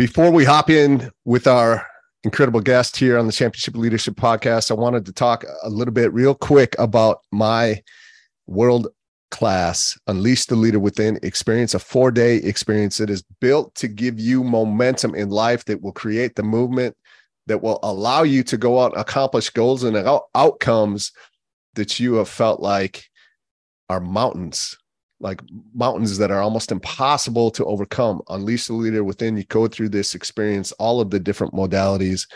Before we hop in with our incredible guest here on the Championship Leadership Podcast, I wanted to talk a little bit, real quick, about my world class Unleash the Leader Within experience, a four day experience that is built to give you momentum in life that will create the movement that will allow you to go out and accomplish goals and out- outcomes that you have felt like are mountains like mountains that are almost impossible to overcome. Unleash the leader within you go through this experience. All of the different modalities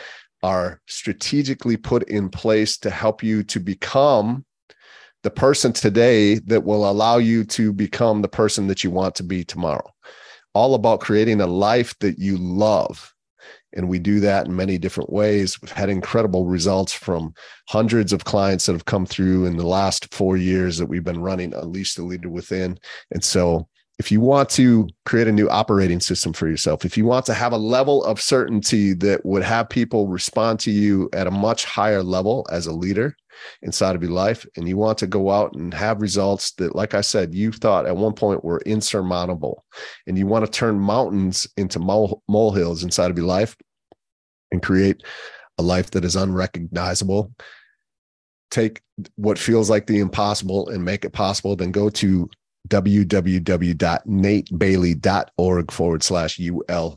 are strategically put in place to help you to become the person today that will allow you to become the person that you want to be tomorrow. All about creating a life that you love and we do that in many different ways. We've had incredible results from hundreds of clients that have come through in the last four years that we've been running Unleash the Leader Within. And so, if you want to create a new operating system for yourself, if you want to have a level of certainty that would have people respond to you at a much higher level as a leader inside of your life, and you want to go out and have results that, like I said, you thought at one point were insurmountable, and you want to turn mountains into mole, molehills inside of your life, and create a life that is unrecognizable. Take what feels like the impossible and make it possible then go to www.natebailey.org forward slash ulw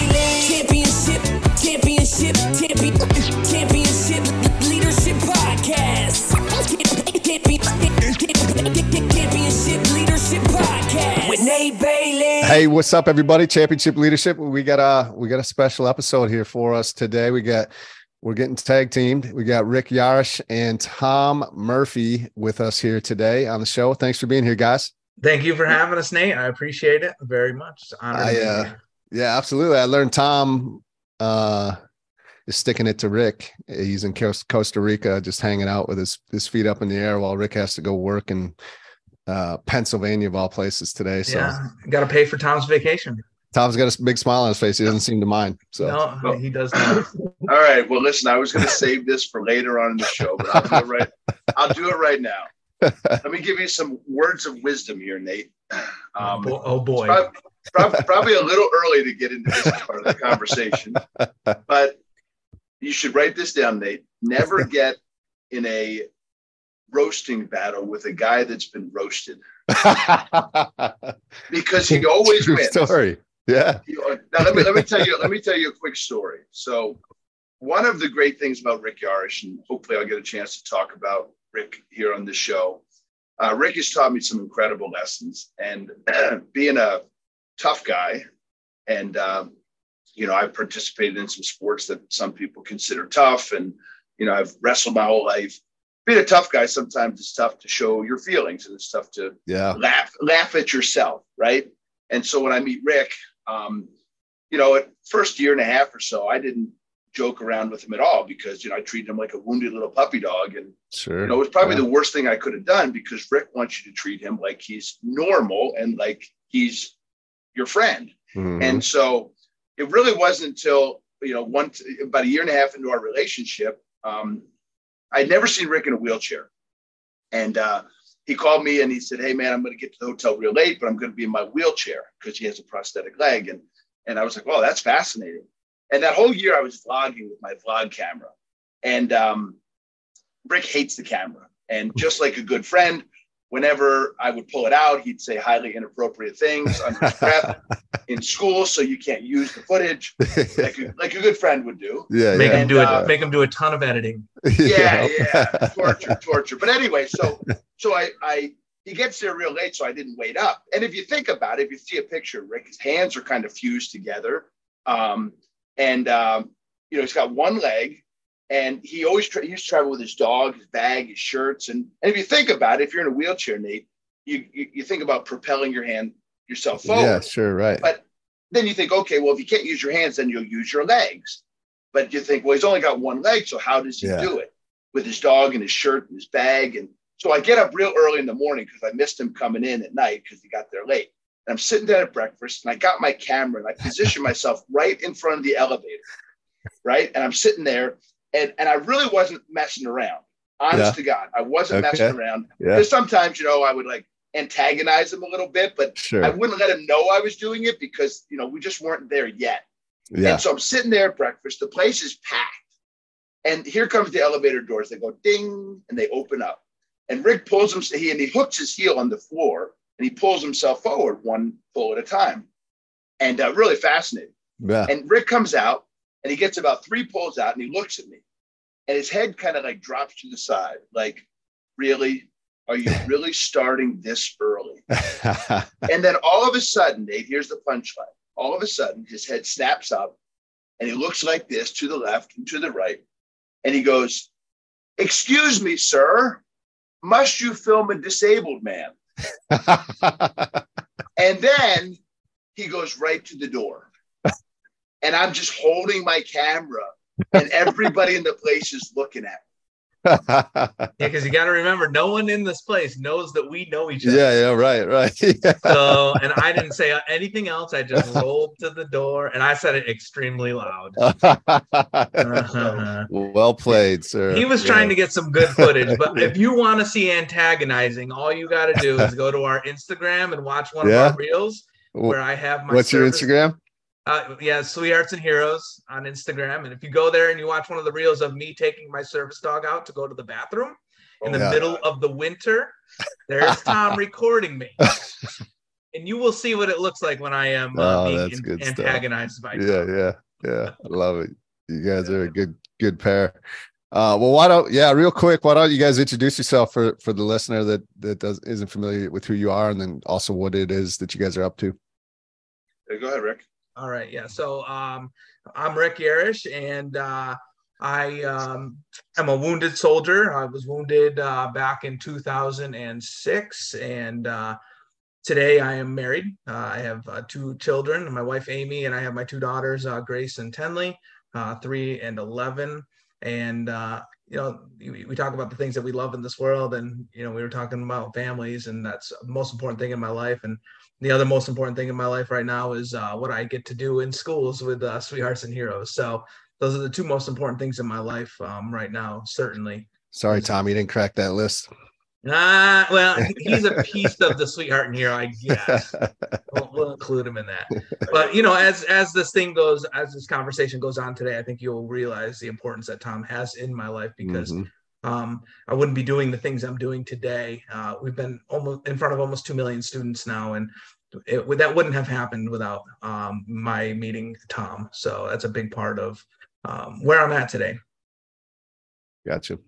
Nate Bailey. Hey, what's up, everybody? Championship Leadership. We got a we got a special episode here for us today. We got we're getting tag teamed. We got Rick Yarosh and Tom Murphy with us here today on the show. Thanks for being here, guys. Thank you for having us, Nate. I appreciate it very much. It's an to I be uh, here. yeah, absolutely. I learned Tom uh is sticking it to Rick. He's in Costa Rica, just hanging out with his his feet up in the air while Rick has to go work in uh Pennsylvania of all places today. So yeah, got to pay for Tom's vacation. Tom's got a big smile on his face. He doesn't seem to mind. So no, he does not. All right. Well, listen, I was going to save this for later on in the show, but I'll do it right. I'll do it right now. Let me give you some words of wisdom here, Nate. Um, Bo- oh boy. prob- prob- probably a little early to get into this part of the conversation, but you should write this down, Nate. Never get in a roasting battle with a guy that's been roasted because he always True wins. story. Yeah. Now let me let me tell you let me tell you a quick story. So one of the great things about Rick Yarosh, and hopefully I'll get a chance to talk about Rick here on the show. Uh, Rick has taught me some incredible lessons, and being a tough guy, and um, you know I've participated in some sports that some people consider tough, and you know I've wrestled my whole life. Being a tough guy, sometimes it's tough to show your feelings, and it's tough to Yeah. laugh laugh at yourself, right? And so when I meet Rick, um, you know, at first year and a half or so, I didn't joke around with him at all because you know I treated him like a wounded little puppy dog, and Sure. you know it was probably Yeah. the worst thing I could have done because Rick wants you to treat him like he's normal and like he's your friend. Mhm. And so it really wasn't until you know one about a year and a half into our relationship, um, I'd never seen Rick in a wheelchair, and uh, he called me and he said, Hey man, I'm going to get to the hotel real late, but I'm going to be in my wheelchair because he has a prosthetic leg. And, and I was like, Oh, that's fascinating. And that whole year I was vlogging with my vlog camera. And um, Rick hates the camera. And just like a good friend, whenever I would pull it out, he'd say highly inappropriate things under his breath in school, so you can't use the footage like a, like a good friend would do. Yeah, Make yeah. him do it. uh, make him do a ton of editing. Yeah, yeah, torture, torture. But anyway, so so I I he gets there real late, so I didn't wait up. And if you think about it, if you see a picture, of Rick, his hands are kind of fused together, um, and um, you know he's got one leg. And he always tra- he used to travel with his dog, his bag, his shirts, and and if you think about it, if you're in a wheelchair, Nate, you you, you think about propelling your hand yourself forward. Yeah, sure, right. But then you think, okay, well, if you can't use your hands, then you'll use your legs. But you think, well, he's only got one leg, so how does he Yeah. do it with his dog and his shirt and his bag? And so I get up real early in the morning because I missed him coming in at night because he got there late. And I'm sitting down at breakfast and I got my camera and I position myself right in front of the elevator, right? And I'm sitting there and, and I really wasn't messing around. Honest Yeah. to God, I wasn't Okay. messing around. Because sometimes, you know, I would like antagonize him a little bit, but I wouldn't let him know I was doing it because you know we just weren't there yet. Yeah. And so I'm sitting there at breakfast. The place is packed, and here comes the elevator doors. They go ding, and they open up. And Rick pulls him. He and he hooks his heel on the floor, and he pulls himself forward one pull at a time, and uh, really fascinating. Yeah. And Rick comes out, and he gets about three pulls out, and he looks at me, and his head kind of like drops to the side, like, really. Are you really starting this early? And then all of a sudden, here's the punchline. All of a sudden, his head snaps up and he looks like this to the left and to the right. And he goes, Excuse me, sir, must you film a disabled man? And then he goes right to the door. And I'm just holding my camera, and everybody in the place is looking at me. Yeah, because you got to remember, no one in this place knows that we know each other. yeah, yeah, right, right. So, and I didn't say anything else. I just rolled to the door and I said it extremely loud. Uh-huh. well played, sir. He was trying to get some good footage, but if you want to see antagonizing, all you got to do is go to our Instagram and watch one Yeah. of our reels where I have my. What's your service- Instagram? Uh, yeah, Sweethearts and Heroes on Instagram. And if you go there and you watch one of the reels of me taking my service dog out to go to the bathroom in the Oh, Yeah. middle of the winter, there's Tom recording me. And you will see what it looks like when I am uh, Oh, being that's an- good stuff. antagonized by Tom. Yeah, yeah, yeah. I love it. You guys are a good, good pair. Uh, well, why don't yeah, real quick, why don't you guys introduce yourself for for the listener that that does isn't familiar with who you are, and then also what it is that you guys are up to. Yeah, Go ahead, Rick. All right, yeah. So um, I'm Rick Yarosh, and uh, I um, am a wounded soldier. I was wounded uh, back in 2006, and uh, today I am married. Uh, I have uh, two children, my wife Amy, and I have my two daughters, uh, Grace and Tenley, three and 11. And you know, we, we talk about the things that we love in this world, and you know, we were talking about families, and that's the most important thing in my life. And the other most important thing in my life right now is uh, what I get to do in schools with uh, Sweethearts and Heroes. So those are the two most important things in my life um, right now, certainly. Sorry, Tom, you didn't crack that list. Ah, well, he's a piece of the Sweetheart and Hero, I guess. We'll, we'll include him in that. But you know, as as this thing goes, as this conversation goes on today, I think you'll realize the importance that Tom has in my life because Mhm. Um, I wouldn't be doing the things I'm doing today. Uh, we've been almost in front of almost two million students now, and it, that wouldn't have happened without um, my meeting Tom. So that's a big part of um, where I'm at today. Gotcha.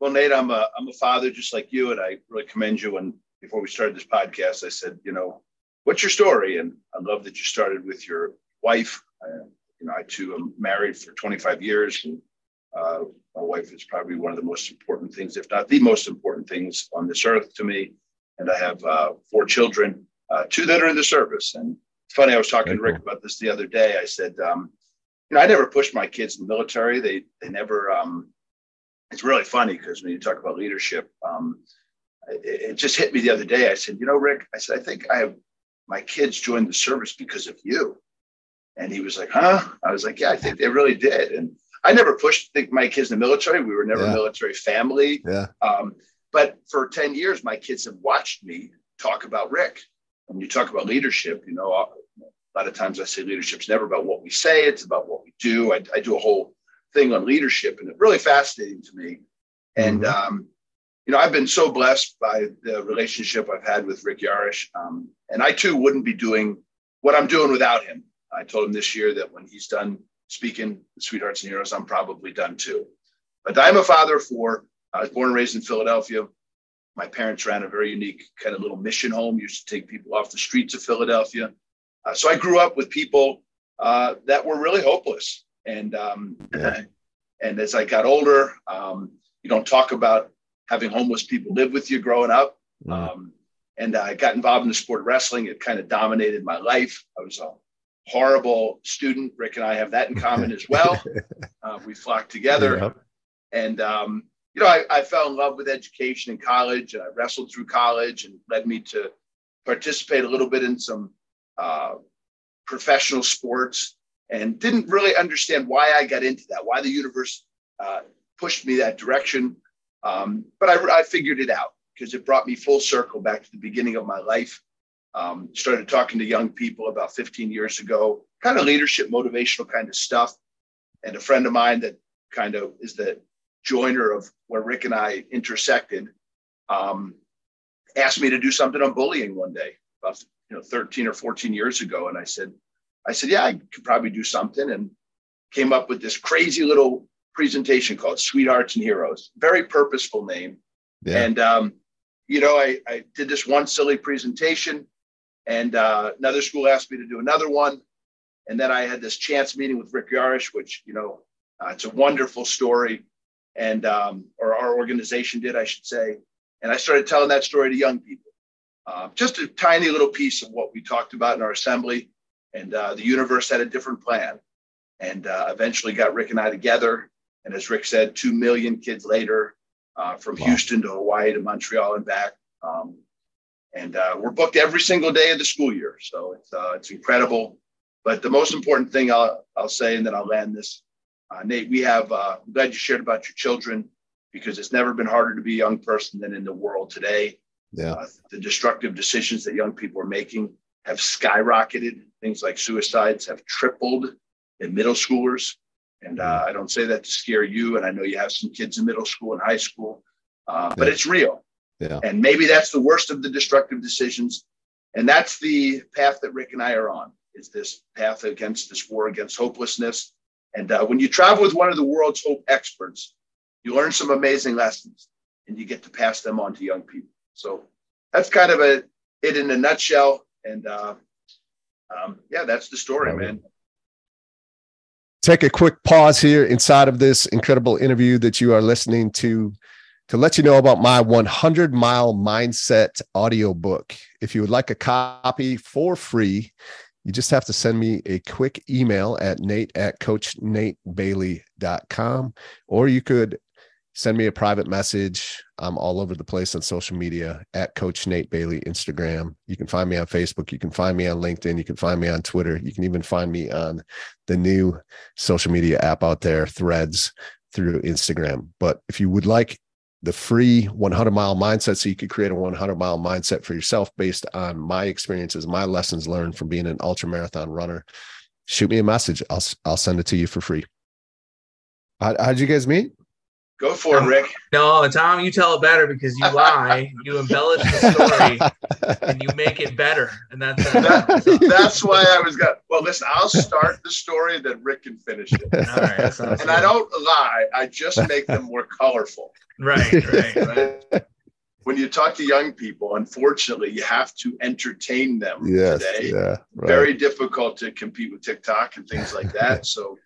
Well, Nate, I'm a I'm a father just like you, and I really commend you. And before we started this podcast, I said, you know, what's your story? And I love that you started with your wife. Uh, you know, I too am married for 25 years, and uh, my wife is probably one of the most important things, if not the most important things on this earth to me. And I have uh, four children, uh, two that are in the service. And it's funny, I was talking to Rick about this the other day. I said, um, you know, I never pushed my kids in the military. They they never. Um, it's really funny because when you talk about leadership, um, it, it just hit me the other day. I said, you know, Rick, I said, I think I have my kids joined the service because of you. And he was like, huh? I was like, yeah, I think they really did. And I never pushed think my kids in the military. We were never Yeah. a military family. Yeah. Um, but for 10 years, my kids have watched me talk about Rick. When you talk about leadership, you know, a lot of times I say leadership's never about what we say, it's about what we do. I, I do a whole thing on leadership, and it's really fascinating to me. And, mm-hmm. um, you know, I've been so blessed by the relationship I've had with Rick Yarosh. Um, and I too wouldn't be doing what I'm doing without him. I told him this year that when he's done speaking Sweethearts and Heroes, I'm probably done too. But I'm a father for, I was born and raised in Philadelphia. My parents ran a very unique kind of little mission home, used to take people off the streets of Philadelphia. Uh, so I grew up with people uh, that were really hopeless. And, um, and as I got older, um, you don't talk about having homeless people live with you growing up. Mm. Um, and I got involved in the sport of wrestling. It kind of dominated my life. I was a horrible student. Rick and I have that in common as well. Uh, we flocked together. Yeah. And, um, you know, I, I, fell in love with education in college and I wrestled through college and led me to participate a little bit in some uh, professional sports and didn't really understand why I got into that, why the universe uh, pushed me that direction. Um, but I, I, figured it out because it brought me full circle back to the beginning of my life. Um, started talking to young people about 15 years ago, kind of leadership, motivational kind of stuff. And a friend of mine that kind of is the joiner of where Rick and I intersected um, asked me to do something on bullying one day, about you know 13 or 14 years ago, and I said, I said, yeah, I could probably do something, and came up with this crazy little presentation called Sweethearts and Heroes. Very purposeful name. Yeah. And, um, you know, I, I did this one silly presentation, and uh, another school asked me to do another one. And then I had this chance meeting with Rick Yarosh, which, you know, uh, it's a wonderful story. And, um, or our organization did, I should say. And I started telling that story to young people. Uh, just a tiny little piece of what we talked about in our assembly. And uh, the universe had a different plan. And uh, eventually got Rick and I together and as Rick said, 2 million kids later uh, from wow. Houston to Hawaii to Montreal and back. Um, and uh, we're booked every single day of the school year. So it's, uh, it's incredible. But the most important thing I'll, I'll say, and then I'll land this, uh, Nate, we have, uh, I'm glad you shared about your children because it's never been harder to be a young person than in the world today. Yeah. Uh, the destructive decisions that young people are making have skyrocketed. Things like suicides have tripled in middle schoolers. And uh, I don't say that to scare you. And I know you have some kids in middle school and high school, uh, but it's real. Yeah. And maybe that's the worst of the destructive decisions. And that's the path that Rick and I are on. Is this path against this war against hopelessness? And uh, when you travel with one of the world's hope experts, you learn some amazing lessons, and you get to pass them on to young people. So that's kind of a it in a nutshell. And uh, um, yeah, that's the story, man take a quick pause here inside of this incredible interview that you are listening to to let you know about my 100 mile mindset audiobook. If you would like a copy for free, you just have to send me a quick email at nate at coachnatebailey.com, or you could send me a private message. I'm all over the place on social media at Coach Nate Bailey, Instagram. You can find me on Facebook. You can find me on LinkedIn. You can find me on Twitter. You can even find me on the new social media app out there, Threads, through Instagram. But if you would like the free 100 mile mindset so you could create a 100 mile mindset for yourself based on my experiences, my lessons learned from being an ultra marathon runner, shoot me a message. I'll, I'll send it to you for free. How, how'd you guys meet? Go for it, Rick. No, Tom, you tell it better because you lie, you embellish the story, and you make it better. And that's that, that's why I was got. Well, listen, I'll start the story, then Rick can finish it. All right, and good. I don't lie; I just make them more colorful. Right, right, right. When you talk to young people, unfortunately, you have to entertain them yes, today. Yeah, right. Very difficult to compete with TikTok and things like that. So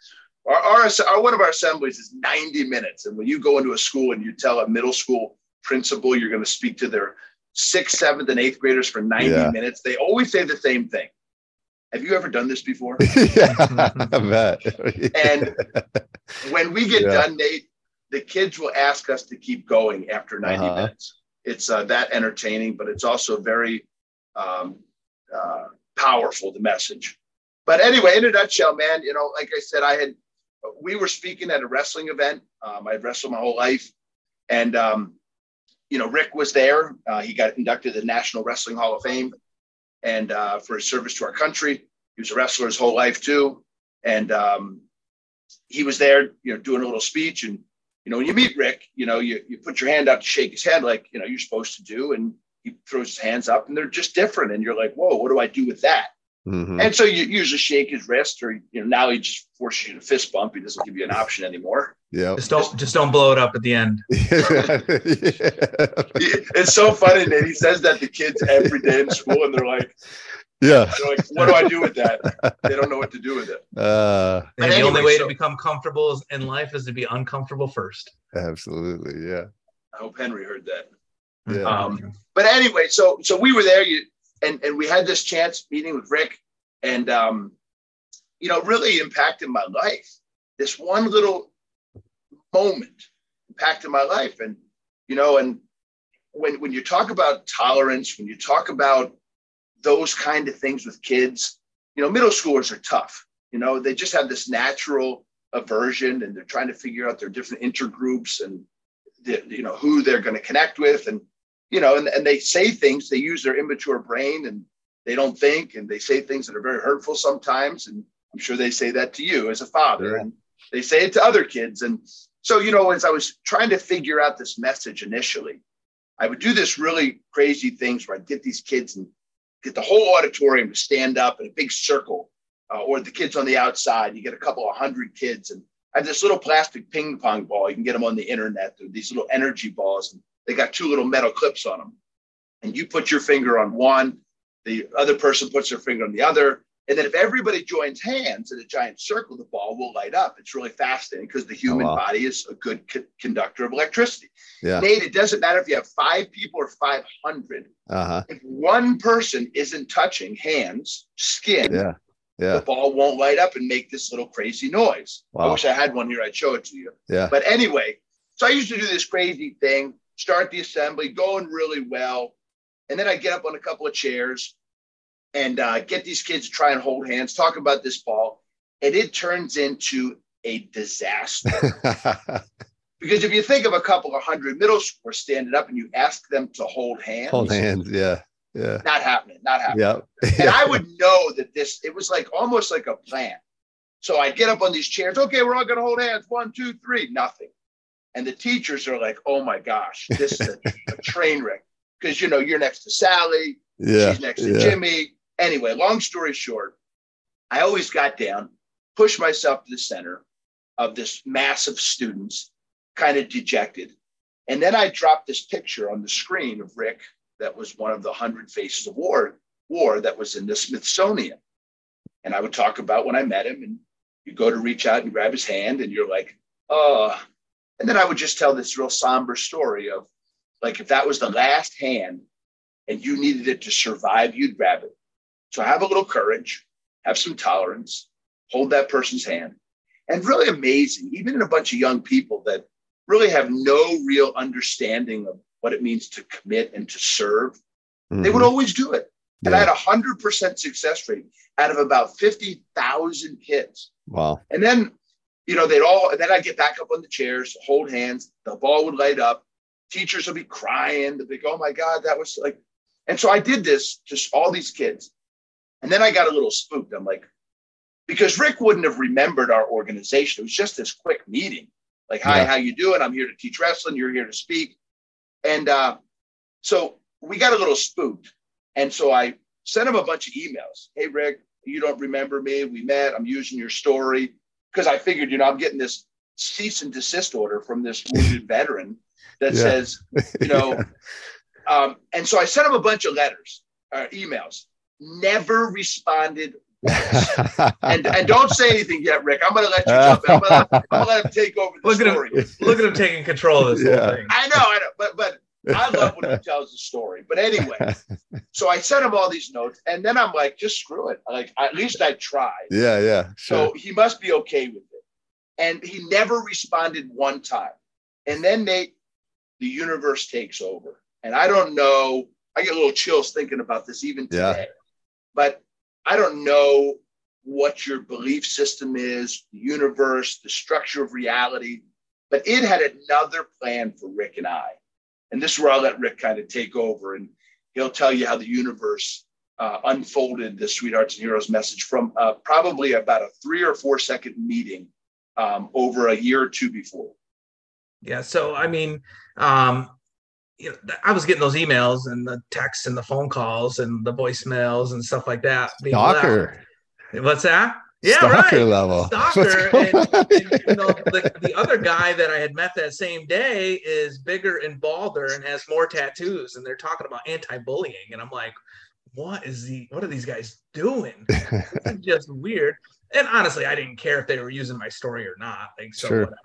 our, our, our, one of our assemblies is 90 minutes. And when you go into a school and you tell a middle school principal you're going to speak to their sixth, seventh, and eighth graders for 90 yeah. minutes, they always say the same thing. Have you ever done this before? yeah, I bet. and when we get yeah. done, Nate, the kids will ask us to keep going after 90 uh-huh. minutes. It's uh, that entertaining, but it's also very um, uh, powerful, the message. But anyway, in a nutshell, man, you know, like I said, I had we were speaking at a wrestling event. Um, I've wrestled my whole life, and um, you know, Rick was there. Uh, he got inducted to the National Wrestling Hall of Fame, and uh, for his service to our country, he was a wrestler his whole life too. And um, he was there, you know, doing a little speech. And you know, when you meet Rick, you know, you you put your hand out to shake his hand, like you know you're supposed to do, and he throws his hands up, and they're just different. And you're like, whoa, what do I do with that? Mm-hmm. And so you usually shake his wrist, or you know, now he just forces you to fist bump. He doesn't give you an option anymore. Yeah. Just don't just don't blow it up at the end. yeah. It's so funny, Nate. He says that to kids every day in school, and they're like, yeah. They're like, what do I do with that? They don't know what to do with it. Uh, and anyway, the only way so, to become comfortable in life is to be uncomfortable first. Absolutely. Yeah. I hope Henry heard that. Yeah. Um, but anyway, so so we were there. You and and we had this chance meeting with Rick, and um, you know, really impacted my life. This one little moment impacted my life, and you know, and when when you talk about tolerance, when you talk about those kind of things with kids, you know, middle schoolers are tough. You know, they just have this natural aversion, and they're trying to figure out their different intergroups and the, you know who they're going to connect with, and you know, and, and they say things, they use their immature brain and they don't think, and they say things that are very hurtful sometimes. And I'm sure they say that to you as a father, and they say it to other kids. And so, you know, as I was trying to figure out this message initially, I would do this really crazy things where I'd get these kids and get the whole auditorium to stand up in a big circle, uh, or the kids on the outside. You get a couple of hundred kids, and I have this little plastic ping pong ball. You can get them on the internet. They're these little energy balls, and they got two little metal clips on them. And you put your finger on one, the other person puts their finger on the other. And then if everybody joins hands in a giant circle, the ball will light up. It's really fascinating because the human oh, wow. body is a good co- conductor of electricity. Yeah. Nate, it doesn't matter if you have five people or 500. Uh-huh. If one person isn't touching hands, skin, yeah. Yeah. the ball won't light up and make this little crazy noise. Wow. I wish I had one here. I'd show it to you. Yeah. But anyway, so I used to do this crazy thing start the assembly, going really well. And then I get up on a couple of chairs and uh, get these kids to try and hold hands, talk about this ball. And it turns into a disaster. because if you think of a couple of hundred middle schoolers standing up and you ask them to hold hands, hold hands, yeah. Yeah. Not happening, not happening. Yeah. and I would know that this, it was like almost like a plan. So I'd get up on these chairs. Okay, we're all going to hold hands. One, two, three. Nothing. And the teachers are like, oh my gosh, this is a, a train wreck. Because, you know, you're next to Sally, yeah, she's next to yeah. Jimmy. Anyway, long story short, I always got down, pushed myself to the center of this mass of students, kind of dejected. And then I dropped this picture on the screen of Rick that was one of the 100 Faces of War, war that was in the Smithsonian. And I would talk about when I met him, and you go to reach out and grab his hand, and you're like, oh, and then I would just tell this real somber story of like if that was the last hand and you needed it to survive, you'd grab it. So have a little courage, have some tolerance, hold that person's hand. And really amazing, even in a bunch of young people that really have no real understanding of what it means to commit and to serve, mm-hmm. they would mm-hmm. always do it. And I had a hundred percent success rate out of about 50,000 kids. Wow. And then you know, they'd all, and then I'd get back up on the chairs, hold hands, the ball would light up. Teachers would be crying. They'd be, like, oh my God, that was like, and so I did this to all these kids. And then I got a little spooked. I'm like, because Rick wouldn't have remembered our organization. It was just this quick meeting. Like, hi, yeah. how you doing? I'm here to teach wrestling. You're here to speak. And uh, so we got a little spooked. And so I sent him a bunch of emails. Hey, Rick, you don't remember me. We met. I'm using your story because I figured, you know, I'm getting this cease and desist order from this wounded veteran that yeah. says, you know, yeah. um, and so I sent him a bunch of letters, uh, emails, never responded. and and don't say anything yet, Rick. I'm gonna let you jump. I'm I'm gonna let him take over the look story. At him, look at him taking control of this yeah. whole thing. I know, I know, but but I love when he tells the story. But anyway, so I sent him all these notes, and then I'm like, just screw it. Like at least I tried. Yeah, yeah. Sure. So he must be okay with it. And he never responded one time. And then Nate, the universe takes over. And I don't know. I get a little chills thinking about this even today. Yeah. But I don't know what your belief system is, the universe, the structure of reality. But it had another plan for Rick and I And this is where I'll let Rick kind of take over and he'll tell you how the universe uh, unfolded the Sweethearts and Heroes message from uh, probably about a three or four second meeting um, over a year or two before. Yeah. So, I mean, um, you know, I was getting those emails and the texts and the phone calls and the voicemails and stuff like that. Stalker. What's that? Yeah, Stalker right. level. Stalker. And, and, you know, the, the other guy that I had met that same day is bigger and balder and has more tattoos, and they're talking about anti-bullying, and I'm like, what is the what are these guys doing? it's just weird. And honestly, I didn't care if they were using my story or not. Like so Sure. whatever.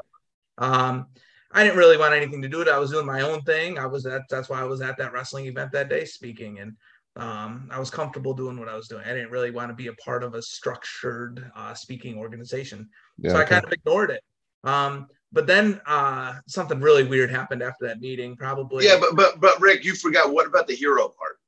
Um I didn't really want anything to do with it. I was doing my own thing. I was at that's why I was at that wrestling event that day speaking and um, I was comfortable doing what I was doing. I didn't really want to be a part of a structured uh, speaking organization. Yeah, so I okay. kind of ignored it. Um, but then uh, something really weird happened after that meeting, probably. Yeah, but but but Rick, you forgot what about the hero part?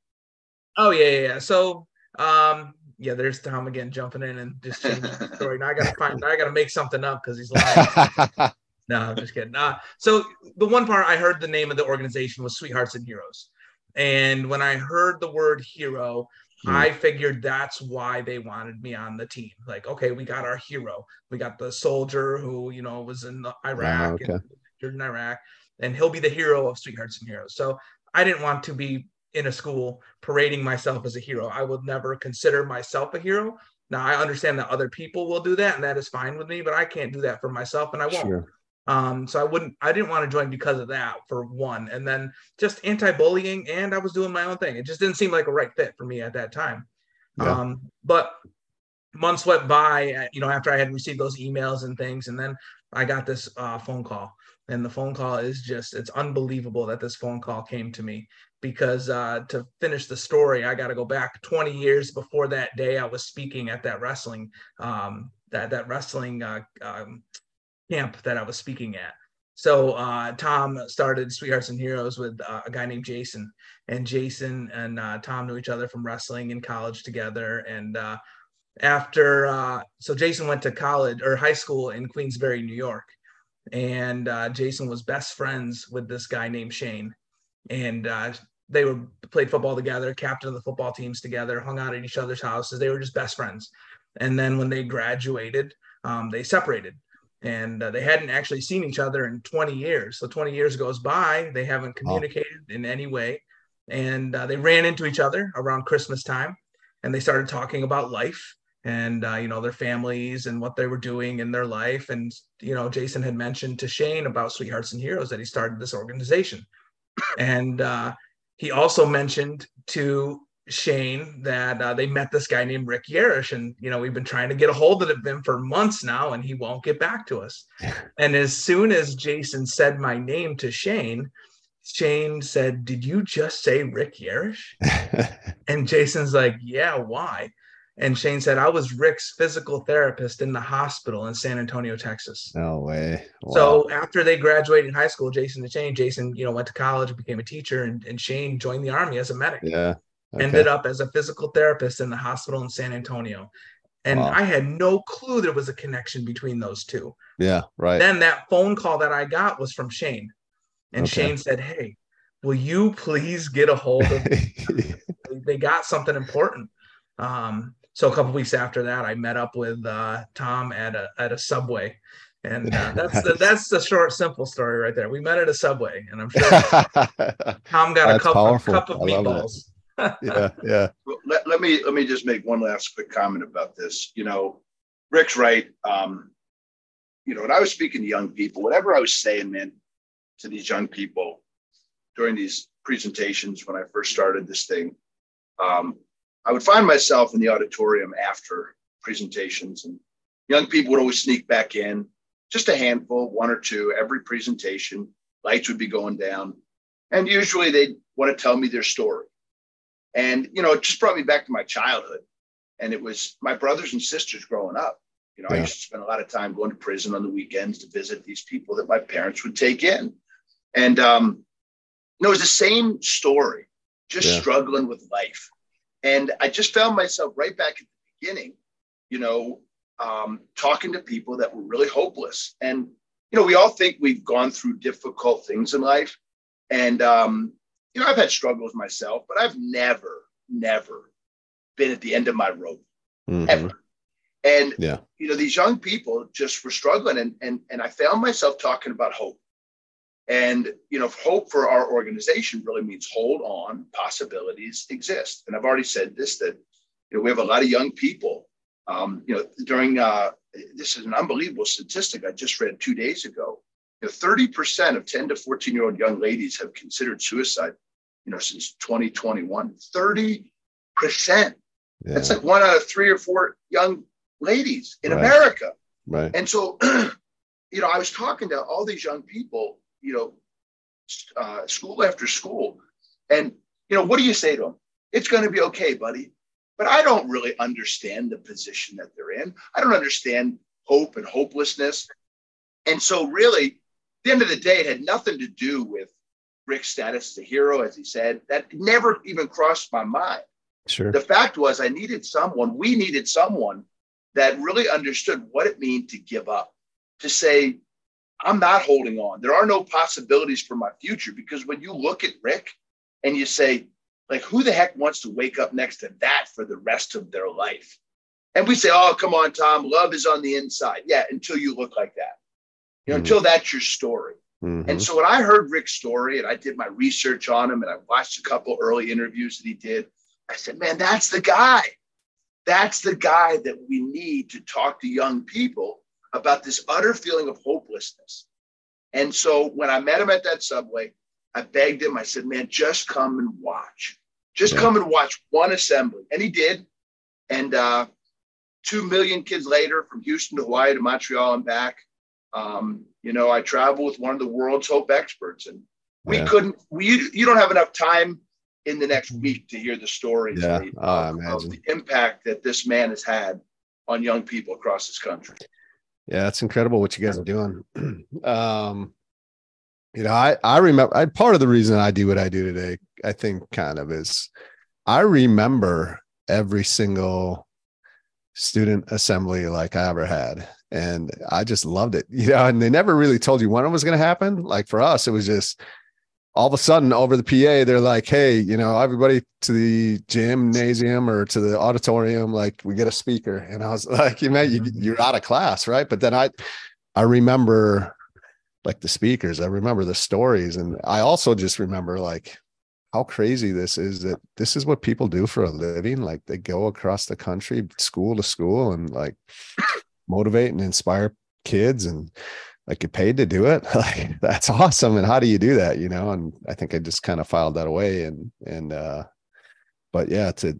Oh yeah, yeah, yeah. So um yeah, there's Tom again jumping in and just changing the story. Now I gotta find now I gotta make something up because he's lying. no, I'm just kidding. Uh, so the one part I heard the name of the organization was Sweethearts and Heroes. And when I heard the word hero, Hmm. I figured that's why they wanted me on the team. Like, okay, we got our hero. We got the soldier who, you know, was in Iraq okay. and injured in Iraq, and he'll be the hero of Sweethearts and Heroes. So I didn't want to be in a school parading myself as a hero. I would never consider myself a hero. Now I understand that other people will do that, and that is fine with me, but I can't do that for myself, and I won't. Sure. Um, so I wouldn't, I didn't want to join because of that for one, and then just anti-bullying, and I was doing my own thing. It just didn't seem like a right fit for me at that time. Yeah. Um, but months went by, uh, you know, after I had received those emails and things, and then I got this uh, phone call, and the phone call is just, it's unbelievable that this phone call came to me because uh, to finish the story, I got to go back 20 years before that day I was speaking at that wrestling, um, that that wrestling uh, um, camp that I was speaking at. So uh, Tom started Sweethearts and Heroes with uh, a guy named Jason, and Jason and uh, Tom knew each other from wrestling in college together. And uh, after, uh, so Jason went to college or high school in Queensbury, New York, and uh, Jason was best friends with this guy named Shane, and they were played football together, captain of the football teams together, hung out at each other's houses. They were just best friends. And then when they graduated, um, they separated and uh, they hadn't actually seen each other in 20 years. So 20 years goes by, they haven't communicated in any way, and uh, they ran into each other around Christmas time, and they started talking about life and uh, you know their families and what they were doing in their life. And you know, Jason had mentioned to Shane about Sweethearts and Heroes that he started this organization, and uh, he also mentioned to Shane that uh, they met this guy named Rick Yarosh, and you know we've been trying to get a hold of him for months now, and he won't get back to us. and as soon as Jason said my name to Shane, Shane said, "Did you just say Rick Yarosh?" And Jason's like, "Yeah, why?" And Shane said, "I was Rick's physical therapist in the hospital in San Antonio, Texas." no way. Wow. So after they graduated high school, Jason and Shane, Jason, you know, went to college, and became a teacher, and, and Shane joined the army as a medic yeah. Okay. ended up as a physical therapist in the hospital in San Antonio. And Wow. I had no clue there was a connection between those two. Yeah. Right. Then that phone call that I got was from Shane. And Okay. Shane said, Hey, will you please get a hold of they got something important. Um, so a couple weeks after that, I met up with uh, Tom at a at a subway. And uh, that's the that's the short, simple story right there. We met at a subway, and I'm sure Tom got a cup, a cup of I meatballs. Yeah. Yeah. Let, let me let me just make one last quick comment about this. You know, Rick's right. Um, you know, when I was speaking to young people, whatever I was saying, man, to these young people during these presentations when I first started this thing, um, I would find myself in the auditorium after presentations, and young people would always sneak back in, just a handful, one or two, every presentation. Lights would be going down, and usually they'd want to tell me their story. And, you know, it just brought me back to my childhood. And it was my brothers and sisters growing up. You know, I used to spend a lot of time going to prison on the weekends to visit these people that my parents would take in. And um, you know, it was the same story, just Yeah. struggling with life. And I just found myself right back at the beginning, you know, um, talking to people that were really hopeless. And, you know, we all think we've gone through difficult things in life, And um, you know, I've had struggles myself, but I've never, never been at the end of my rope Mhm. ever. And Yeah. you know, these young people just were struggling, and and and I found myself talking about hope. And you know, hope for our organization really means hold on, possibilities exist. And I've already said this that you know we have a lot of young people. Um, you know, during uh, this is an unbelievable statistic I just read two days ago. You know, 30% of 10 to 14 year old young ladies have considered suicide, you know, since 2021. 30%. Yeah. That's like one out of three or four young ladies in Right. America. right. And so, you know, I was talking to all these young people, you know, uh, school after school. And, you know, what do you say to them? It's going to be okay, buddy. But I don't really understand the position that they're in. I don't understand hope and hopelessness. And so, really, at the end of the day, it had nothing to do with Rick's status as a hero, as he said. That never even crossed my mind. Sure. the fact was i needed someone we needed someone that really understood what it means to give up to say i'm not holding on. There are no possibilities for my future. Because when you look at rick and you say like who the heck wants to wake up next to that for the rest of their life? And we say oh come on tom love is on the inside. Yeah until you look like that. You know Mhm. until that's your story Mhm. and so when I heard Rick's story and I did my research on him and I watched a couple early interviews that he did, I said, man, that's the guy. That's the guy that we need to talk to young people about this utter feeling of hopelessness. And so when I met him at that subway, I begged him, I said, man, just come and watch. Just Yeah. come and watch one assembly. And he did. And uh, two million kids later, from Houston to Hawaii to Montreal and back, um, you know, I travel with one of the world's hope experts, and we Yeah. couldn't. We you don't have enough time in the next week to hear the stories Yeah. Nate, Oh, of, of the impact that this man has had on young people across this country. Yeah, it's incredible what you guys are doing. um, you know, I I remember I part of the reason I do what I do today, I think kind of is I remember every single student assembly like I ever had. And I just loved it. You know, and they never really told you when it was going to happen. Like for us, it was just all of a sudden over the PA, they're like, hey, you know, everybody to the gymnasium or to the auditorium, like we get a speaker. And I was like, you know, you, mm-hmm. you're out of class, right? But then I I remember like the speakers, I remember the stories. And I also just remember like how crazy this is that this is what people do for a living. Like they go across the country, school to school, and like motivate and inspire kids and like get paid to do it. Like that's awesome. And how do you do that you know? And i think i just kind of filed that away and and uh but yeah to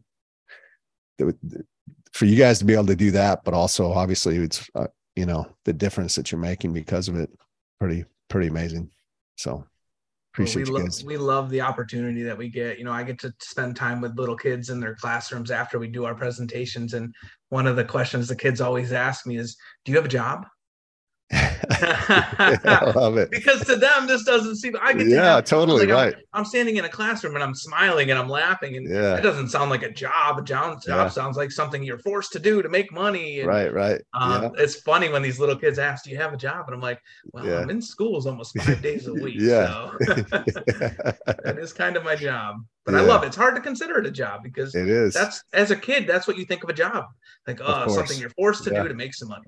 for you guys to be able to do that but also obviously it's uh, you know the difference that you're making because of it pretty pretty amazing. So appreciate we, lo- we love the opportunity that we get. You know, I get to spend time with little kids in their classrooms after we do our presentations. And one of the questions the kids always ask me is, Do you have a job? i love it because to them, this doesn't seem I get to yeah totally like, I'm- right I'm, standing in a classroom and I'm smiling and I'm laughing. And yeah that doesn't sound like a job. A job, job Yeah. sounds like something you're forced to do to make money. And, right right um, It's funny when these little kids ask, "Do you have a job?" And I'm like, "Well, Yeah. I'm in schools almost five days a week, Yeah. so that is kind of my job." But I love it. It's hard to consider it a job because it is that's as a kid, that's what you think of a job, like oh, something you're forced to Yeah. do to make some money.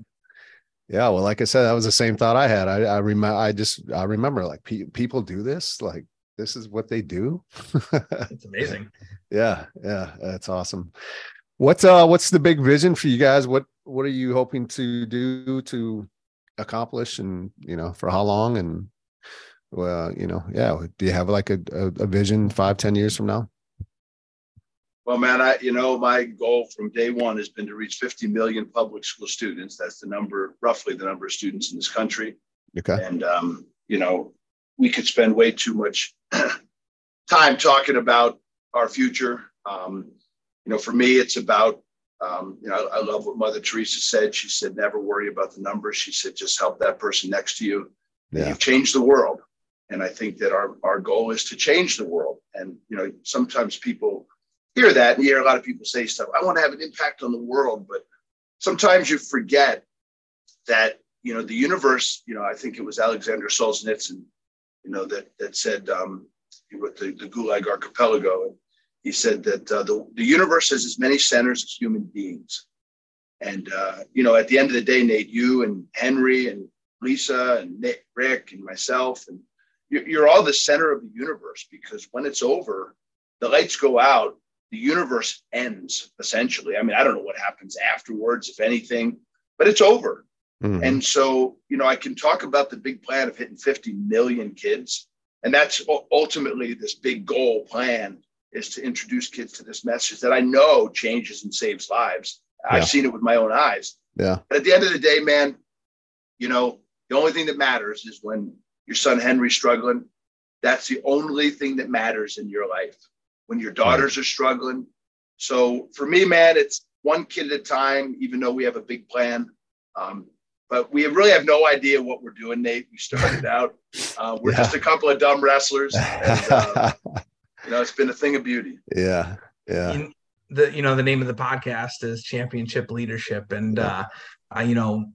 Yeah, well, like I said, that was the same thought I had. I, I remember, I just, I remember like pe- people do this, like this is what they do. It's amazing. yeah, yeah, that's awesome. What's uh, what's the big vision for you guys? What, what are you hoping to do to accomplish, and you know, for how long? And well, you know, yeah, do you have like a a, a vision five, ten years from now? Well, man, I you know my goal from day one has been to reach 50 million public school students. That's the number, roughly the number of students in this country. Okay, And um, you know, we could spend way too much time talking about our future. Um, you know, for me, it's about um, you know, I love what Mother Teresa said. She said, "Never worry about the numbers." She said, "Just help that person next to you." Yeah, You've changed the world, and I think that our our goal is to change the world. And you know, sometimes people hear that, and you hear a lot of people say stuff. I want to have an impact on the world, but sometimes you forget that you know the universe. You know, I think it was Alexander Solzhenitsyn. you know, that that said um, he wrote the, the Gulag Archipelago, and he said that uh, the the universe has as many centers as human beings, and uh, you know, at the end of the day, Nate, you and Henry and Lisa and Nick, Rick and myself, and you're all the center of the universe because when it's over, the lights go out, the universe ends essentially. I mean, I don't know what happens afterwards, if anything, but it's over. Mm-hmm. And so, you know, I can talk about the big plan of hitting 50 million kids. And that's ultimately this big goal plan is to introduce kids to this message that I know changes and saves lives. Yeah. I've seen it with my own eyes. Yeah. But at the end of the day, man, you know, the only thing that matters is when your son Henry's struggling. That's the only thing that matters in your life. When your daughters are struggling. So for me, man, it's one kid at a time, even though we have a big plan. Um, but we really have no idea what we're doing, Nate. We started out, uh, we're yeah. just a couple of dumb wrestlers. And, uh, you know, it's been a thing of beauty. Yeah. Yeah. the, you know, the name of the podcast is championship leadership. And, yeah. uh, I, you know,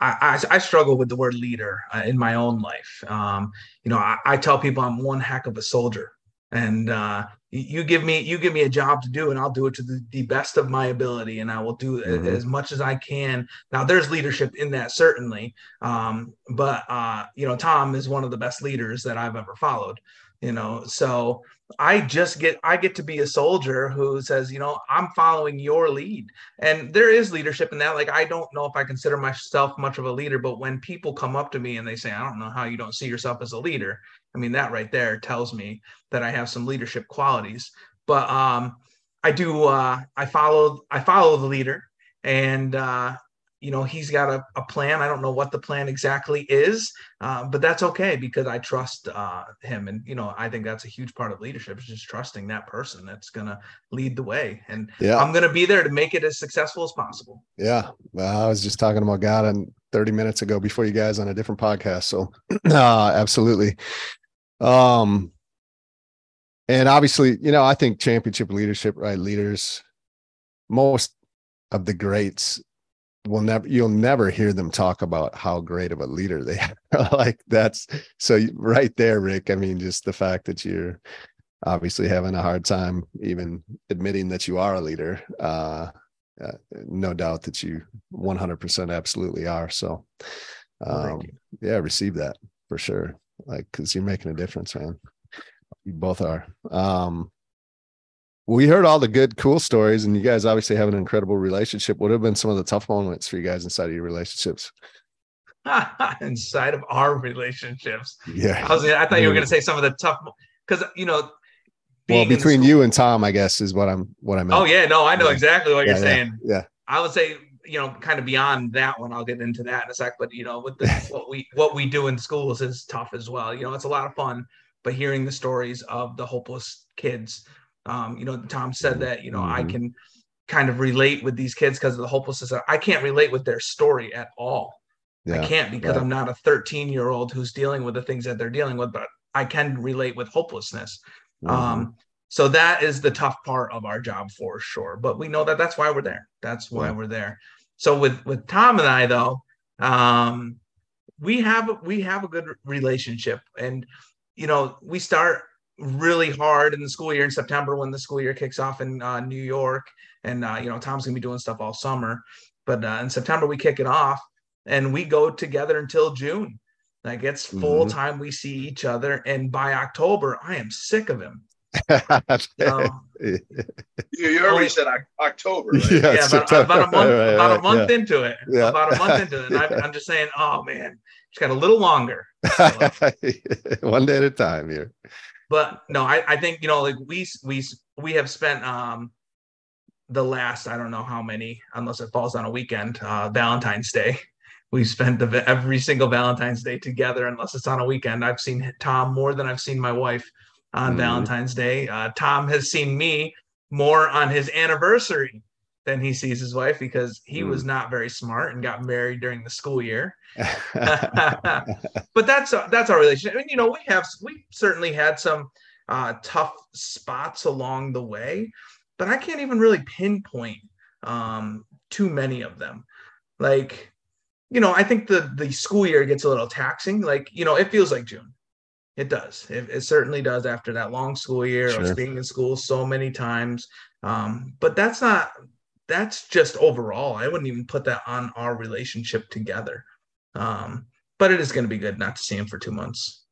I, I, I, struggle with the word leader uh, in my own life. Um, you know, I, I, tell people I'm one heck of a soldier and uh, you give me you give me a job to do and i'll do it to the, the best of my ability and i will do mm-hmm. as much as i can now there's leadership in that certainly um, but uh, you know tom is one of the best leaders that i've ever followed you know so i just get i get to be a soldier who says you know i'm following your lead and there is leadership in that like i don't know if i consider myself much of a leader but when people come up to me and they say i don't know how you don't see yourself as a leader i mean that right there tells me that i have some leadership qualities. But um i do uh i follow i follow the leader and uh you know he's got a, a plan. I don't know what the plan exactly is uh, but that's okay because i trust uh, him. And you know i think that's a huge part of leadership is just trusting that person that's going to lead the way. And yeah. I'm going to be there to make it as successful as possible. Yeah. Well i was just talking about god and 30 minutes ago before you guys on a different podcast. So uh, absolutely um and obviously you know i think championship leadership right leaders most of the greats will never you'll never hear them talk about how great of a leader they are like that's so right there rick i mean just the fact that you're obviously having a hard time even admitting that you are a leader uh, uh no doubt that you 100% absolutely are so um, yeah receive that for sure like because you're making a difference man you both are um we heard all the good, cool stories, and you guys obviously have an incredible relationship. What have been some of the tough moments for you guys inside of your relationships? inside of our relationships. Yeah. I was I thought you were gonna say some of the tough because you know well between you and Tom, I guess is what I'm what I meant. Oh yeah, no, I know yeah. exactly what yeah, you're yeah, saying. Yeah. I would say, you know, kind of beyond that one, I'll get into that in a sec. But you know, with the what we what we do in schools is tough as well. You know, it's a lot of fun, but hearing the stories of the hopeless kids um, you know, Tom said that, you know, mm-hmm. I can kind of relate with these kids because of the hopelessness. I can't relate with their story at all. Yeah, I can't because right. I'm not a 13 year old who's dealing with the things that they're dealing with, but I can relate with hopelessness. Mm-hmm. Um, so that is the tough part of our job for sure. But we know that that's why we're there. That's why yeah. we're there. So with with Tom and I though, um, we have we have a good relationship, and you know we start really hard in the school year in September when the school year kicks off in uh, New York. And, uh, you know, Tom's going to be doing stuff all summer. But uh, in September, we kick it off and we go together until June. Like it's full mm-hmm. time we see each other. And by October, I am sick of him. Um, you, you already said October. Right? Yeah, yeah about, about, a month, right, about a month yeah. into it. Yeah. About a month into it. And I, am just saying, oh man, it's got a little longer. So, One day at a time here but no, I, I think you know like we we we have spent um the last I don't know how many unless it falls on a weekend uh, Valentine's Day. We've spent the, every single Valentine's Day together unless it's on a weekend. I've seen Tom more than I've seen my wife on mm. Valentine's Day. Uh, Tom has seen me more on his anniversary than he sees his wife because he mm. was not very smart and got married during the school year. but that's uh, that's our relationship. I mean, you know, we have we certainly had some uh, tough spots along the way, but I can't even really pinpoint um, too many of them. Like, you know, I think the the school year gets a little taxing. Like, you know, it feels like June. It does. It, it certainly does after that long school year Sure. of being in school so many times. Um, but that's not, that's just overall. I wouldn't even put that on our relationship together. Um, but it is going to be good not to see him for two months.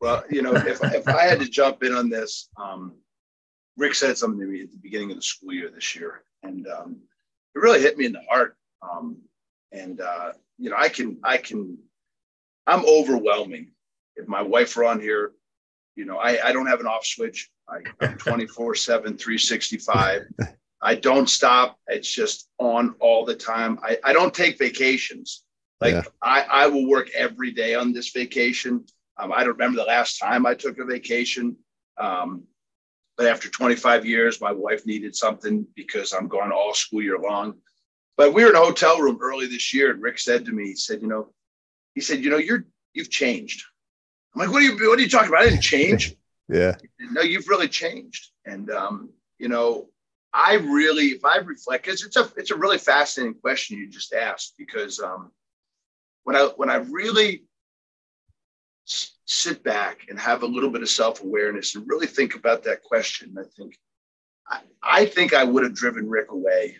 Well, you know, if, if I had to jump in on this, um, Rick said something to me at the beginning of the school year this year, and um, it really hit me in the heart. Um, and uh, you know, I can, I can, I'm overwhelming. If my wife were on here, you know, I, I don't have an off switch. I, I'm 24 7, 365. I don't stop. It's just on all the time. I, I don't take vacations. Like Yeah. I, I will work every day on this vacation. Um, I don't remember the last time I took a vacation. Um, but after 25 years, my wife needed something because I'm gone all school year long. But we were in a hotel room early this year, and Rick said to me, he said, you know, he said, you know, you're you've changed. I'm like, what are you what are you talking about? I didn't change. Yeah. no, you've really changed. And um, you know, I really, if I reflect, because it's a it's a really fascinating question you just asked, because um, when I when I really s- sit back and have a little bit of self awareness and really think about that question, I think I, I think I would have driven Rick away.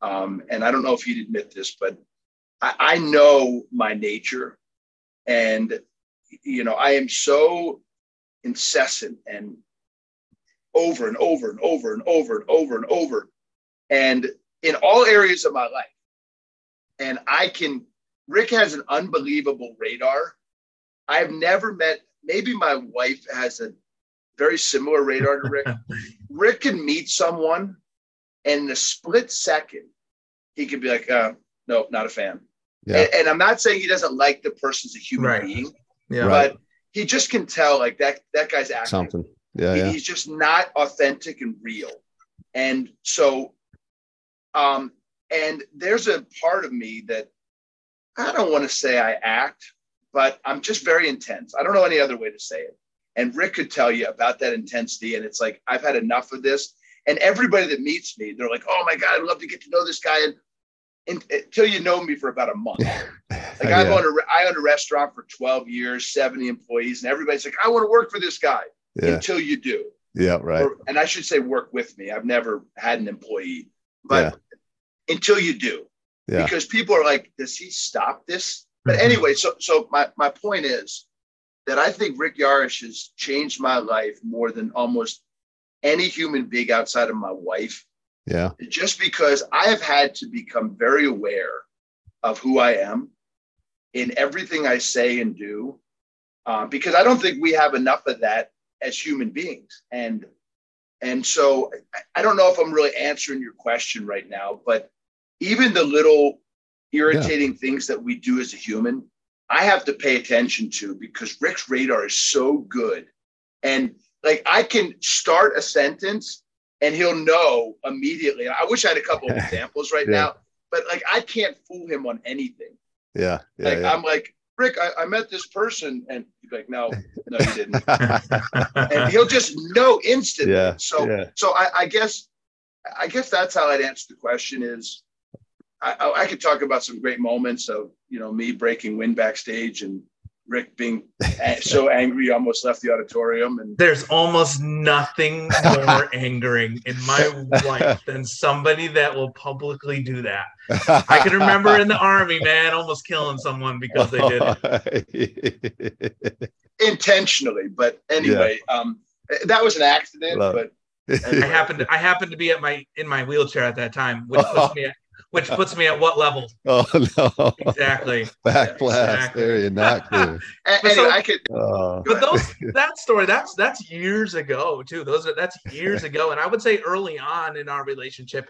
Um, and I don't know if he'd admit this, but I, I know my nature, and you know, I am so incessant and over and over and over and over and over and over and in all areas of my life and i can rick has an unbelievable radar i've never met maybe my wife has a very similar radar to rick rick can meet someone and in a split second he could be like uh, no not a fan Yeah. and, and i'm not saying he doesn't like the person as a human Right. being Yeah. But he just can tell like that that guy's acting Something. Yeah. he- Yeah. he's just not authentic and real and so um and there's a part of me that i don't want to say i act but i'm just very intense i don't know any other way to say it and rick could tell you about that intensity and it's like i've had enough of this and everybody that meets me they're like oh my god i'd love to get to know this guy and until you know me for about a month like I've yeah. owned a, owned a restaurant for 12 years, 70 employees, and everybody's like, I want to work for this guy yeah. until you do. Yeah. Right. Or- and I should say work with me. I've never had an employee, but until you do, Yeah. because people are like, does he stop this? But Mhm. anyway, so so my, my point is that I think Rick Yarosh has changed my life more than almost any human being outside of my wife, Yeah. just because I have had to become very aware of who I am in everything I say and do, uh, because I don't think we have enough of that as human beings. And and so I- I don't know if I'm really answering your question right now, but even the little irritating things that we do as a human, I have to pay attention to because Rick's radar is so good. And like I can start a sentence and he'll know immediately. I wish I had a couple of examples right Yeah. now, but like I can't fool him on anything. Yeah. Yeah. Like yeah. I'm like, Rick, I, I met this person, and he's like, No, no, you didn't. and he'll just know instantly. Yeah, So yeah. so I, I guess I guess that's how I'd answer the question is I, I, I could talk about some great moments of you know me breaking wind backstage and Rick being so angry almost left the auditorium and There's almost nothing more angering in my life than somebody that will publicly do that. I can remember in the army, man, almost killing someone because they did it. intentionally. But anyway, um, that was an accident. Love but I happened to, I happened to be at my in my wheelchair at that time, which puts me at which puts me at what level oh no. exactly. Back blast. Exactly. There you not clear. a- But so- I could Oh. But those that story that's that's years ago too. Those are that's years ago, and I would say early on in our relationship,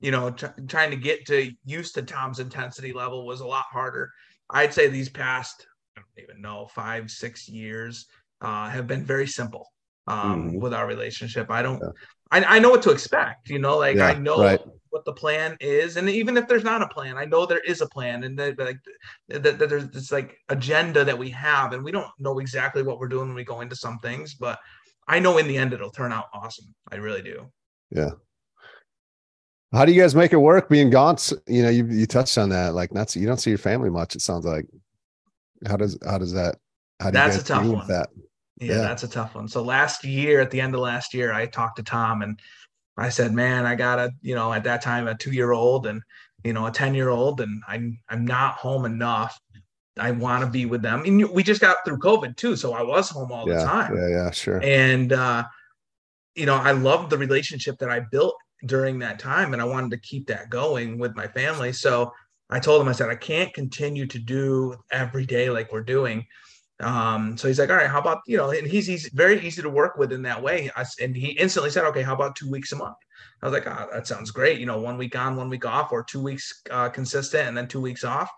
you know, tr- trying to get to used to Tom's intensity level was a lot harder. I'd say these past I don't even know five six years uh, have been very simple um, Mhm. with our relationship. I don't. Yeah. I, I know what to expect, you know, like I know right. what the plan is, and even if there's not a plan, I know there is a plan, and that like that, that there's this like agenda that we have, and we don't know exactly what we're doing when we go into some things, but I know in the end it'll turn out awesome. I really do. Yeah. How do you guys make it work being gone? You know, you you touched on that. Like, not you don't see your family much. It sounds like. How does how does that? How do That's you a guys tough deal with one. that? Yeah, yeah, that's a tough one. So last year, at the end of last year, I talked to Tom and I said, "Man, I got a, you know, at that time a two-year-old and you know a ten-year-old, and I'm I'm not home enough. I want to be with them. And we just got through COVID too, so I was home all yeah, the time. Yeah, yeah, sure. And uh, you know, I loved the relationship that I built during that time, and I wanted to keep that going with my family. So I told him, I said, I can't continue to do every day like we're doing. Um, so he's like, all right, how about, you know, and he's, he's very easy to work with in that way. I, and he instantly said, okay, how about two weeks a month? I was like, oh, that sounds great. You know, one week on, one week off, or two weeks uh, consistent and then two weeks off.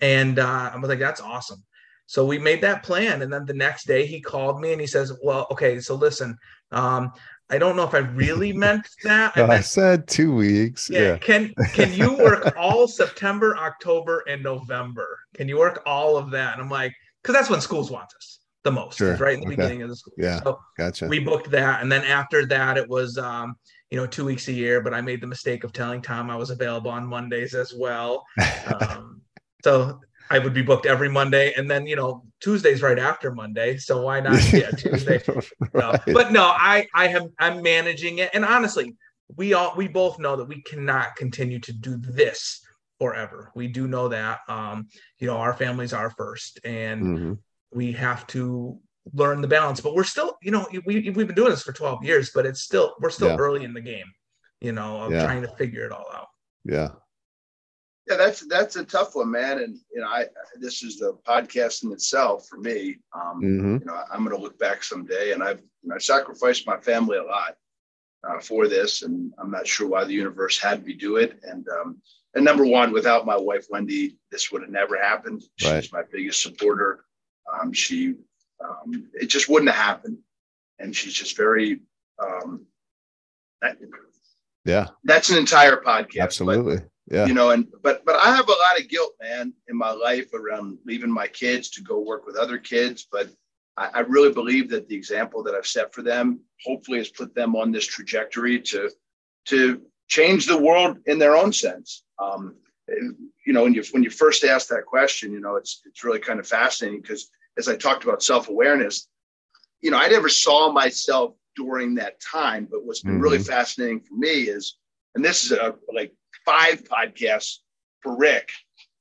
And uh, I was like, that's awesome. So we made that plan. And then the next day he called me and he says, well, okay, so listen, um, I don't know if I really meant that. I, meant, I said two weeks. Yeah, yeah. Can can you work all September, October, and November? Can you work all of that? And I'm like, because that's when schools want us the most, sure. right in the okay. beginning of the school. Yeah, so gotcha. We booked that, and then after that, it was um, you know two weeks a year. But I made the mistake of telling Tom I was available on Mondays as well. Um, so I would be booked every Monday, and then you know Tuesday's right after Monday, so why not? Yeah, Tuesday. right. no. But no, I I have I'm managing it, and honestly, we all we both know that we cannot continue to do this forever. We do know that. Um, you know, our families are first, and mm-hmm. we have to learn the balance. But we're still, you know, we we've been doing this for 12 years, but it's still we're still yeah. early in the game. You know, of yeah. trying to figure it all out. Yeah, yeah, that's that's a tough one, man. And you know, I this is the podcast in itself for me. Um, mm-hmm. You know, I'm going to look back someday, and I've you know, I sacrificed my family a lot uh, for this, and I'm not sure why the universe had me do it. And um, and number one, without my wife Wendy, this would have never happened. She's right. my biggest supporter. Um, she, um, it just wouldn't have happened, and she's just very. Um, yeah, that's an entire podcast. Absolutely. But, yeah. You know, and but but I have a lot of guilt, man, in my life around leaving my kids to go work with other kids. But I, I really believe that the example that I've set for them hopefully has put them on this trajectory to to change the world in their own sense. Um, you know, when you when you first asked that question, you know, it's it's really kind of fascinating because as I talked about self awareness, you know, I never saw myself during that time. But what's been mm-hmm. really fascinating for me is, and this is a like five podcasts for Rick,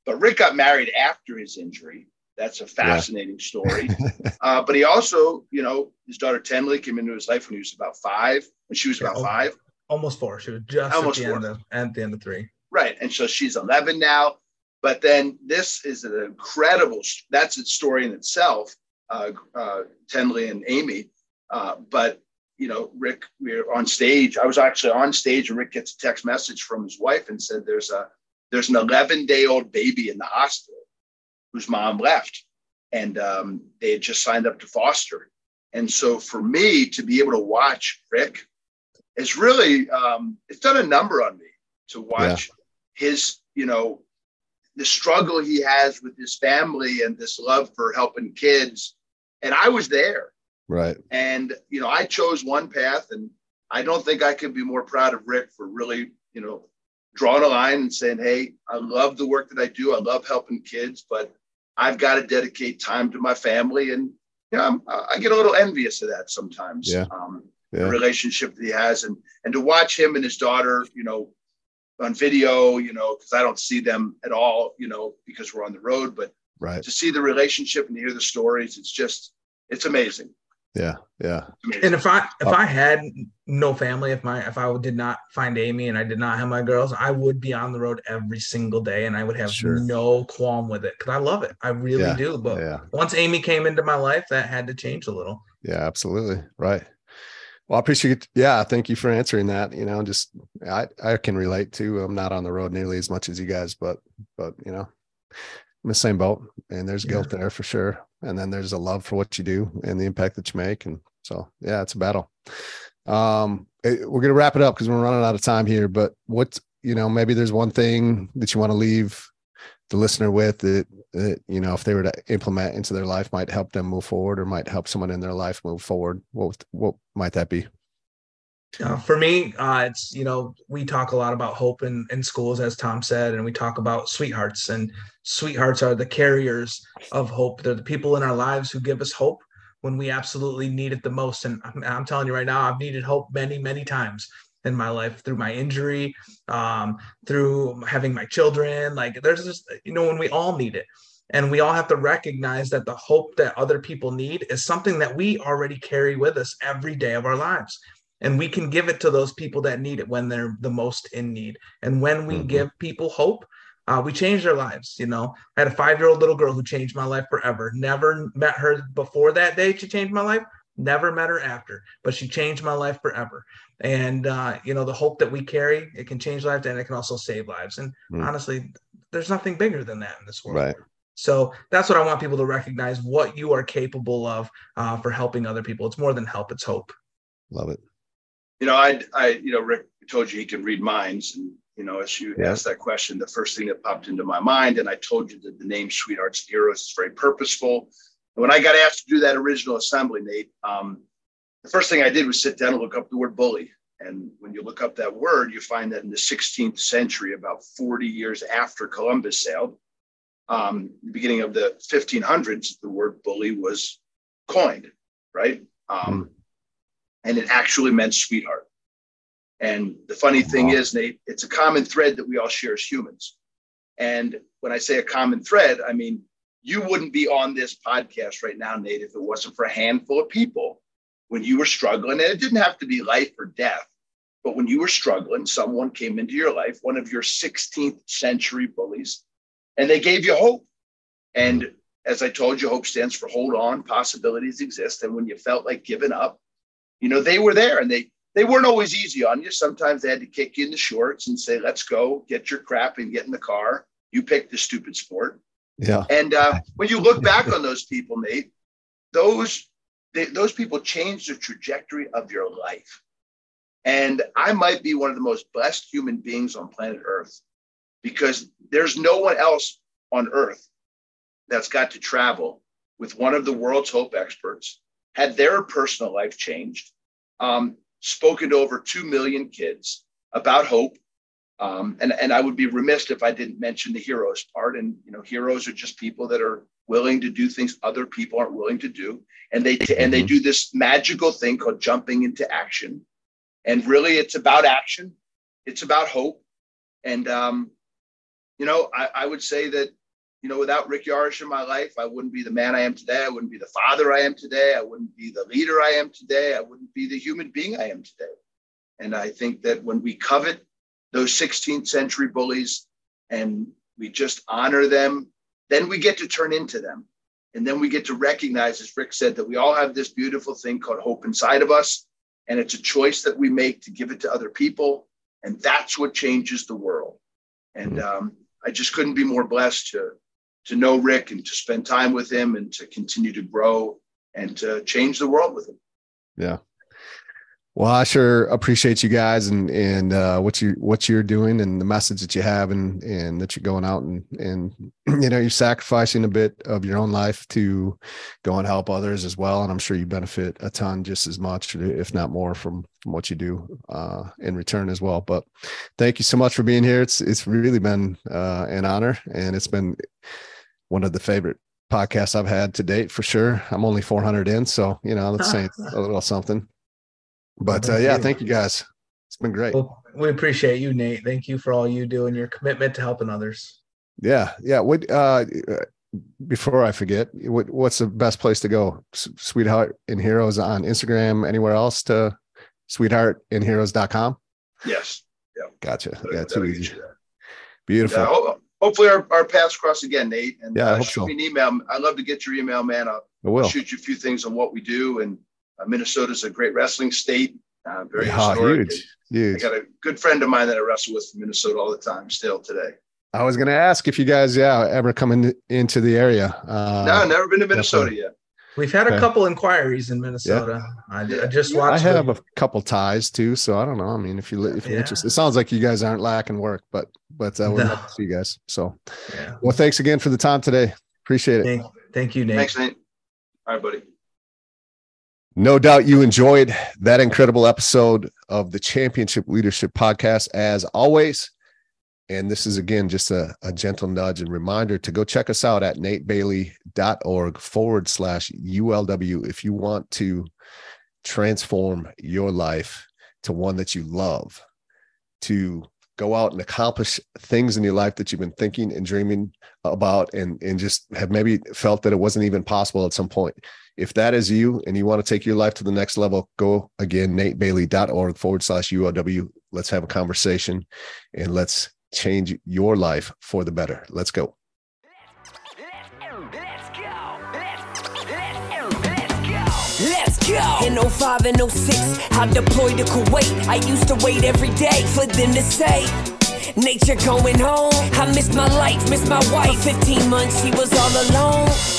but Rick got married after his injury. That's a fascinating yeah. story. uh, but he also, you know, his daughter Tenley came into his life when he was about five, when she was about yeah, five. Almost four. She was just almost at the, four. End of, at the end of three. Right. And so she's 11 now. But then this is an incredible, that's a story in itself, uh, uh, Tenley and Amy. Uh, but you know, Rick, we are on stage. I was actually on stage, and Rick gets a text message from his wife and said, "There's a there's an 11 day old baby in the hospital whose mom left, and um, they had just signed up to foster." And so, for me to be able to watch Rick, it's really um, it's done a number on me to watch. His, you know, the struggle he has with his family and this love for helping kids. And I was there Right. And, you know, I chose one path and I don't think I could be more proud of Rick for really, you know, drawing a line and saying, Hey, I love the work that I do. I love helping kids, but I've got to dedicate time to my family. And, you know, I'm, i get a little envious of that sometimes. Yeah. Um, yeah. The relationship that he has and, and to watch him and his daughter, you know, on video, you know, because I don't see them at all, you know, because we're on the road, but right. to see the relationship and to hear the stories, it's just, it's amazing. Yeah, yeah. And if I if uh, I had no family, if my if I did not find Amy and I did not have my girls, I would be on the road every single day, and I would have sure. no qualm with it because I love it. I really yeah, do. But yeah. once Amy came into my life, that had to change a little. Yeah, absolutely. Right. Well, I appreciate. Yeah, thank you for answering that. You know, just I I can relate to. I'm not on the road nearly as much as you guys, but but you know, I'm the same boat, and there's yeah. guilt there for sure and then there's a love for what you do and the impact that you make and so yeah it's a battle um eh, we're gonna wrap it up because we're running out of time here but what you know maybe there's one thing that you want to leave the listener with that, that you know if they were to implement into their life might help them move forward or might help someone in their life move forward what what might that be uh, for me, uh, it's you know we talk a lot about hope in, in schools, as Tom said, and we talk about sweethearts, and sweethearts are the carriers of hope. They're the people in our lives who give us hope. when we absolutely need it the most. And I'm, I'm telling you right now, I've needed hope many, many times in my life through my injury, um, through having my children. Like there's just, you know, when we all need it. And we all have to recognize that the hope that other people need is something that we already carry with us every day of our lives. And we can give it to those people that need it when they're the most in need. And when we mm-hmm. give people hope, uh, we changed their lives. You know, I had a five year old little girl who changed my life forever. Never met her before that day. She changed my life. Never met her after, but she changed my life forever. And uh, you know, the hope that we carry, it can change lives and it can also save lives. And mm. honestly, there's nothing bigger than that in this world. Right. So that's what I want people to recognize what you are capable of uh, for helping other people. It's more than help; it's hope. Love it. You know, I, I, you know, Rick told you he can read minds, and you know, as you yeah. asked that question, the first thing that popped into my mind, and I told you that the name Sweethearts and Heroes is very purposeful. And when I got asked to do that original assembly, Nate, um, the first thing I did was sit down and look up the word bully. And when you look up that word, you find that in the 16th century, about 40 years after Columbus sailed, um, the beginning of the 1500s, the word bully was coined, right? Um, mm. And it actually meant sweetheart. And the funny thing is, Nate, it's a common thread that we all share as humans. And when I say a common thread, I mean, you wouldn't be on this podcast right now, Nate, if it wasn't for a handful of people when you were struggling. And it didn't have to be life or death, but when you were struggling, someone came into your life, one of your 16th century bullies, and they gave you hope. And as I told you, hope stands for hold on, possibilities exist. And when you felt like giving up, you know, they were there and they they weren't always easy on you. Sometimes they had to kick you in the shorts and say, let's go, get your crap and get in the car. You picked the stupid sport. Yeah. And uh, when you look back on those people, Nate, those they, those people changed the trajectory of your life. And I might be one of the most blessed human beings on planet Earth because there's no one else on Earth that's got to travel with one of the world's hope experts, had their personal life changed, um, spoken to over 2 million kids about hope. Um, and, and I would be remiss if I didn't mention the heroes part. And, you know, heroes are just people that are willing to do things other people aren't willing to do. And they, and they mm-hmm. do this magical thing called jumping into action. And really it's about action. It's about hope. And, um, you know, I, I would say that you know, without Rick Yarosh in my life, I wouldn't be the man I am today. I wouldn't be the father I am today. I wouldn't be the leader I am today. I wouldn't be the human being I am today. And I think that when we covet those 16th century bullies and we just honor them, then we get to turn into them. And then we get to recognize, as Rick said, that we all have this beautiful thing called hope inside of us. And it's a choice that we make to give it to other people. And that's what changes the world. And um, I just couldn't be more blessed to to know Rick and to spend time with him and to continue to grow and to change the world with him. Yeah. Well, I sure appreciate you guys and and uh, what you what you're doing and the message that you have and and that you're going out and and you know you're sacrificing a bit of your own life to go and help others as well. And I'm sure you benefit a ton just as much, if not more, from from what you do uh, in return as well. But thank you so much for being here. It's it's really been uh, an honor, and it's been one of the favorite podcasts I've had to date for sure. I'm only 400 in, so you know that's saying a little something. But uh, yeah, thank you guys. It's been great. Well, we appreciate you, Nate. Thank you for all you do and your commitment to helping others. Yeah, yeah. What uh, before I forget, what, what's the best place to go? Sweetheart and Heroes on Instagram. Anywhere else to sweetheartandheroes.com? Yes. Yeah. Gotcha. Yeah, too easy. Beautiful. Yeah, hopefully our, our paths cross again, Nate. And yeah, I uh, hope shoot so. me an email. I'd love to get your email, man. I'll, I will. shoot you a few things on what we do. And uh, Minnesota's a great wrestling state. Uh, very yeah, historic. Huge, huge. I got a good friend of mine that I wrestle with from Minnesota all the time, still today. I was going to ask if you guys, yeah, ever come in, into the area. Uh, no, never been to Minnesota yet. We've had a couple inquiries in Minnesota. Yeah. I, I, just watched. I have the, a couple ties too, so I don't know. I mean, if you if you're yeah. interested, it sounds like you guys aren't lacking work, but but uh, we'd no. love to see you guys. So, yeah. well, thanks again for the time today. Appreciate it. Thank, thank you, Nate. Thanks, Nate. All right, buddy. No doubt you enjoyed that incredible episode of the Championship Leadership Podcast. As always, And this is again just a, a gentle nudge and reminder to go check us out at natebailey.org forward slash ULW if you want to transform your life to one that you love, to go out and accomplish things in your life that you've been thinking and dreaming about and, and just have maybe felt that it wasn't even possible at some point. If that is you and you want to take your life to the next level, go again, natebailey.org forward slash ULW. Let's have a conversation and let's change your life for the better. Let's go. Let's go. Let's let's go. Let's go. In 05 and 06, I deployed to Kuwait. I used to wait every day for them to say, Nature going home. I missed my life, missed my wife. For 15 months, she was all alone.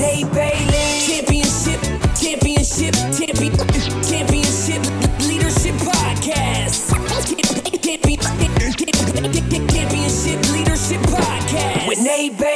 baby.